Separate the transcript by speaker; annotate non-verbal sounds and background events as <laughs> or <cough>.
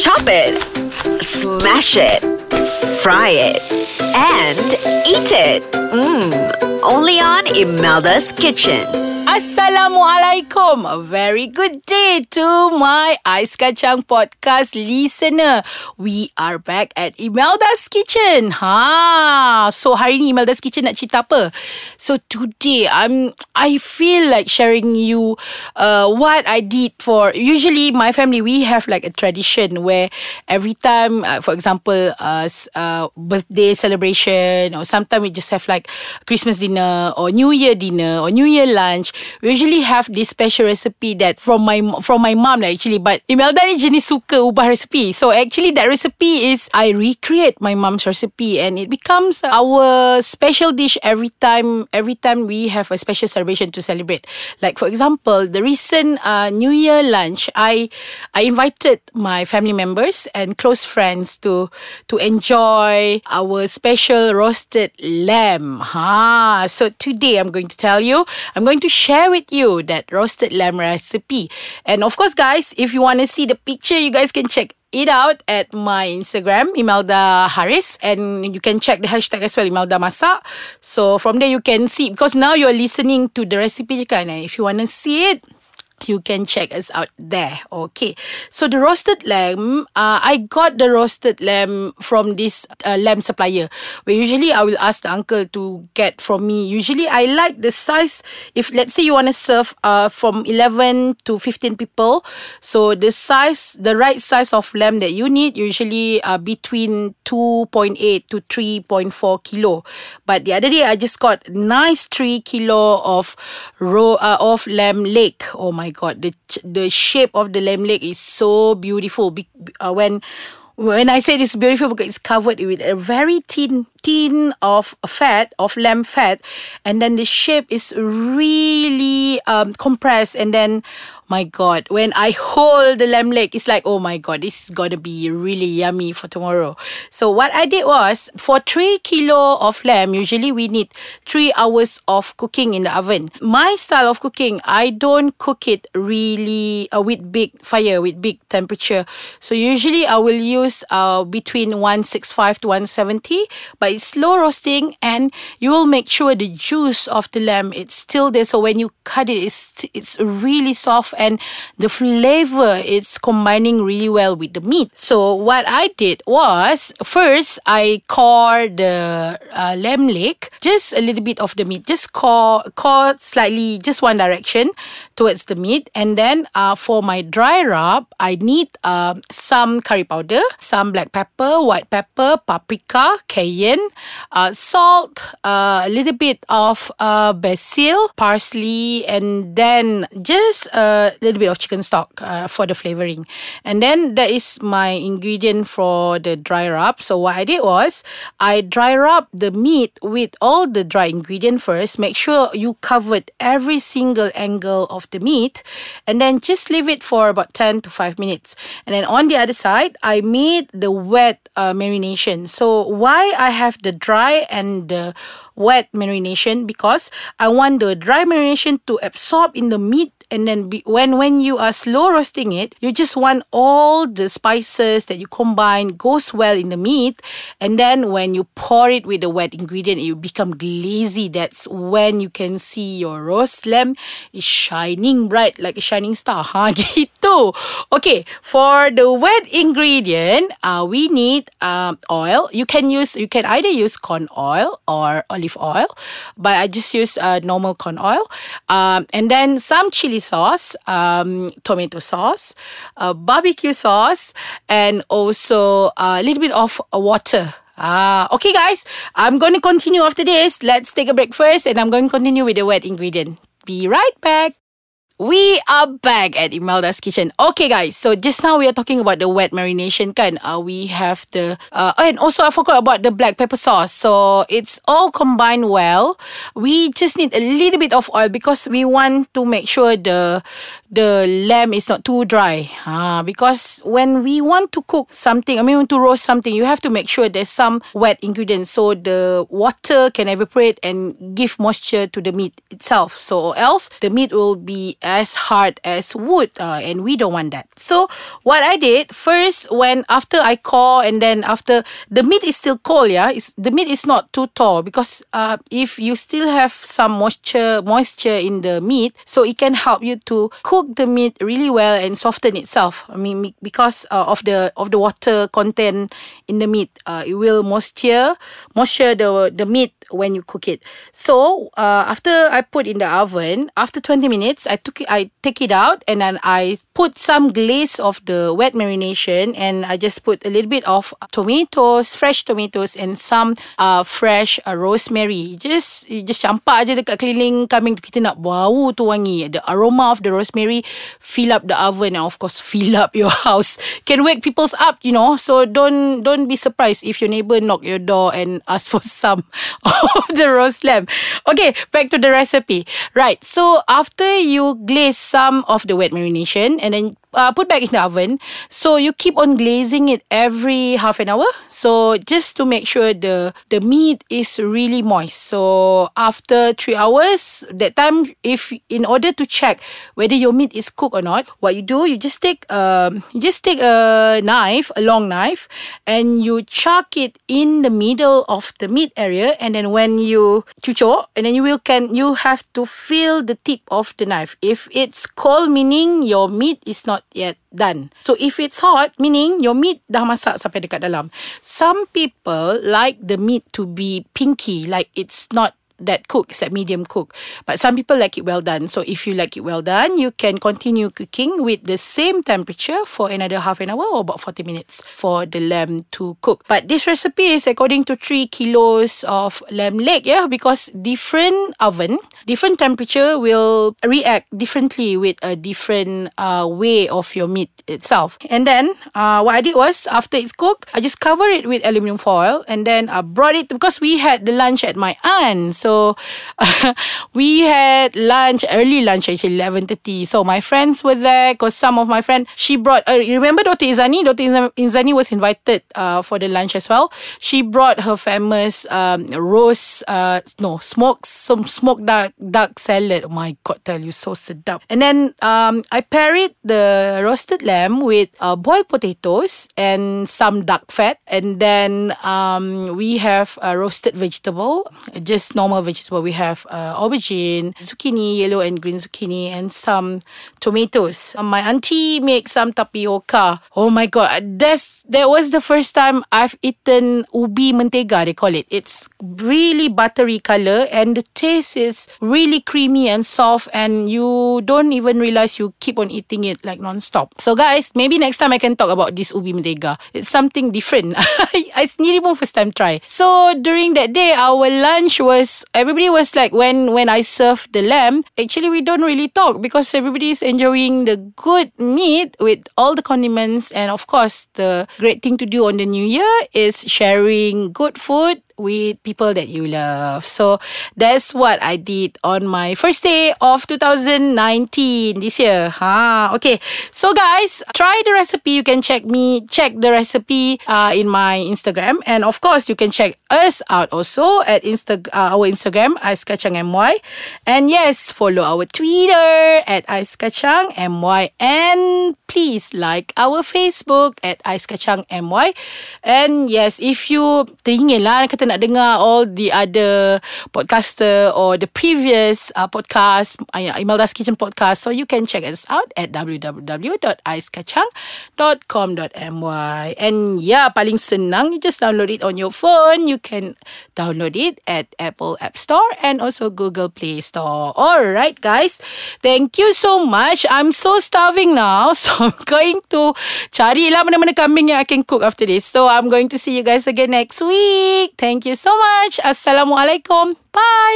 Speaker 1: Chop it, smash it, fry it, and eat it. Mmm, only on Imelda's Kitchen.
Speaker 2: Assalamualaikum. A very good day to my Ais Kacang podcast listener. We are back at Imelda's Kitchen. Ha. So hari ni Imelda's Kitchen nak cerita apa? So today I'm I feel like sharing you uh, what I did for usually my family we have like a tradition where every time uh, for example uh, uh birthday celebration or sometimes we just have like Christmas dinner or New Year dinner or New Year lunch we usually have this special recipe that from my from my mom lah actually. But Imelda ni jenis suka ubah recipe. So actually that recipe is I recreate my mom's recipe and it becomes our special dish every time every time we have a special celebration to celebrate. Like for example the recent uh, New Year lunch I I invited my family members and close friends to to enjoy our special roasted lamb. Ha! So today I'm going to tell you I'm going to share with you that roasted lamb recipe. And of course, guys, if you want to see the picture, you guys can check it out at my Instagram, Imelda Harris. And you can check the hashtag as well, Imelda Masak. So from there, you can see, because now you're listening to the recipe, kan? And if you want to see it, you can check us out there. Okay. So the roasted lamb, uh, I got the roasted lamb from this uh, lamb supplier. Where usually I will ask the uncle to get from me. Usually I like the size. If let's say you want to serve uh, from 11 to 15 people. So the size, the right size of lamb that you need usually uh, between 2.8 to 3.4 kilo. But the other day I just got nice 3 kilo of raw, uh, of lamb leg. Oh my my god the the shape of the lamb leg is so beautiful. Be, uh, when when I say it's beautiful because it's covered with a very thin thin of fat of lamb fat and then the shape is really um, compressed and then my god when i hold the lamb leg it's like oh my god this is gonna be really yummy for tomorrow. So what i did was for three kilo of lamb usually we need three hours of cooking in the oven. My style of cooking i don't cook it really uh, with big fire with big temperature. So usually i will use uh, between 165 to 170 but it's slow roasting and you will make sure the juice of the lamb it's still there. So when you cut it it's, it's really soft and the flavor is combining really well with the meat. So what I did was first I core the uh, lamb leg, just a little bit of the meat, just core core slightly, just one direction towards the meat, and then uh, for my dry rub, I need uh, some curry powder, some black pepper, white pepper, paprika, cayenne, uh, salt, uh, a little bit of uh, basil, parsley, and then just uh, a little bit of chicken stock uh, for the flavoring. And then that is my ingredient for the dry rub. So what I did was I dry rub the meat with all the dry ingredient first. Make sure you covered every single angle of the meat and then just leave it for about 10 to 5 minutes. And then on the other side, I made the wet uh, marination. So why I have the dry and the wet marination because I want the dry marination to absorb in the meat and then be, when when you are slow roasting it you just want all the spices that you combine goes well in the meat. And then when you pour it with the wet ingredient it will become glazy that's when you can see your roast lamb is shining bright like a shining star. <laughs> Ha gitu. Okay for the wet ingredient uh, we need um, oil. You can use you can either use corn oil or olive oil but I just use uh, normal corn oil. Um, and then some chili sauce, um, tomato sauce, uh, barbecue sauce, and also a little bit of water. Ah, okay, guys. I'm going to continue after this. Let's take a break first, and I'm going to continue with the wet ingredient. Be right back. We are back at Imelda's kitchen. Okay, guys. So just now we are talking about the wet marination, kan? Uh, we have the uh, and also I forgot about the black pepper sauce. So it's all combined well. We just need a little bit of oil because we want to make sure the the lamb is not too dry. Uh, because when we want to cook something, I mean, to roast something, you have to make sure there's some wet ingredients so the water can evaporate and give moisture to the meat itself. So else the meat will be as hard as wood, uh, and we don't want that. So what I did first, when after I core and then after the meat is still cold, yeah, it's, the meat is not too tall because uh, if you still have some moisture moisture in the meat, so it can help you to cook the meat really well and soften itself. I mean because uh, of the of the water content in the meat, uh, it will moisture moisture the the meat when you cook it. So uh, after I put in the oven, after 20 minutes, I took I take it out and then I put some glaze of the wet marination and I just put a little bit of tomatoes, fresh tomatoes and some uh, fresh uh, rosemary. Just you just campak aja dekat keliling kambing kita nak bau tu wangi. The aroma of the rosemary fill up the oven and of course <laughs> fill up your house. Can wake people's up, you know. So don't don't be surprised if your neighbor knock your door and <laughs> ask for some of the roast lamb. Okay, back to the recipe. Right. So after you glaze some of the wet marination and then uh, put back in the oven. So you keep on glazing it every half an hour. So just to make sure the the meat is really moist. So after three hours, that time, if in order to check whether your meat is cooked or not, what you do, you just take um, you just take a knife, a long knife, and you chuck it in the middle of the meat area, and then when you cucuk, and then you will can you have to feel the tip of the knife. If it's cold, meaning your meat is not yet done. So if it's hot, meaning your meat dah masak sampai dekat dalam. Some people like the meat to be pinky, like it's not that cook is that medium cook. But some people like it well done. So if you like it well done you can continue cooking with the same temperature for another half an hour or about 40 minutes for the lamb to cook. But this recipe is according to 3 kilos of lamb leg yeah because different oven different temperature will react differently with a different uh, way of your meat itself. And then uh, what I did was after it's cooked I just cover it with aluminium foil and then I brought it because we had the lunch at my aunt so So <laughs> we had lunch, early lunch actually, 11.30. So my friends were there because some of my friends, she brought, uh, remember Dr. Izani? Dr. Izani was invited uh, for the lunch as well. She brought her famous um, roast, uh, no, smoked, some smoked duck, duck salad. Oh my God, tell you, so sedap. And then um, I paired the roasted lamb with uh, boiled potatoes and some duck fat. And then um, we have a roasted vegetable, just normal normal vegetable. We have uh, aubergine, zucchini, yellow and green zucchini, and some tomatoes. My auntie makes some tapioca. Oh my god, that's that was the first time I've eaten ubi mentega. They call it. It's really buttery color, and the taste is really creamy and soft, and you don't even realize you keep on eating it like non-stop. So guys, maybe next time I can talk about this ubi mentega. It's something different. it's nearly my first time try. So during that day, our lunch was everybody was like when when I served the lamb, actually we don't really talk because everybody is enjoying the good meat with all the condiments and of course the great thing to do on the new year is sharing good food with people that you love. So that's what I did on my first day of 2019 this year. Ha, okay. So guys, try the recipe. You can check me, check the recipe uh, in my Instagram, and of course you can check us out also at Insta uh, our Instagram Ais Kacang MY, and yes, follow our Twitter at Ais Kacang MY, and please like our Facebook at Ais Kacang MY, and yes, if you teringin lah kata nak dengar all the other podcaster or the previous uh, podcast, uh, Imelda's Kitchen podcast, so you can check us out at www.aiskacang.com.my. And yeah, paling senang, you just download it on your phone. You can download it at Apple App Store and also Google Play Store. All right, guys. Thank you so much. I'm so starving now, <laughs> so I'm going to cari lah mana-mana kambing yang I can cook after this. So I'm going to see you guys again next week. Thank Thank you so much. Assalamualaikum. Bye.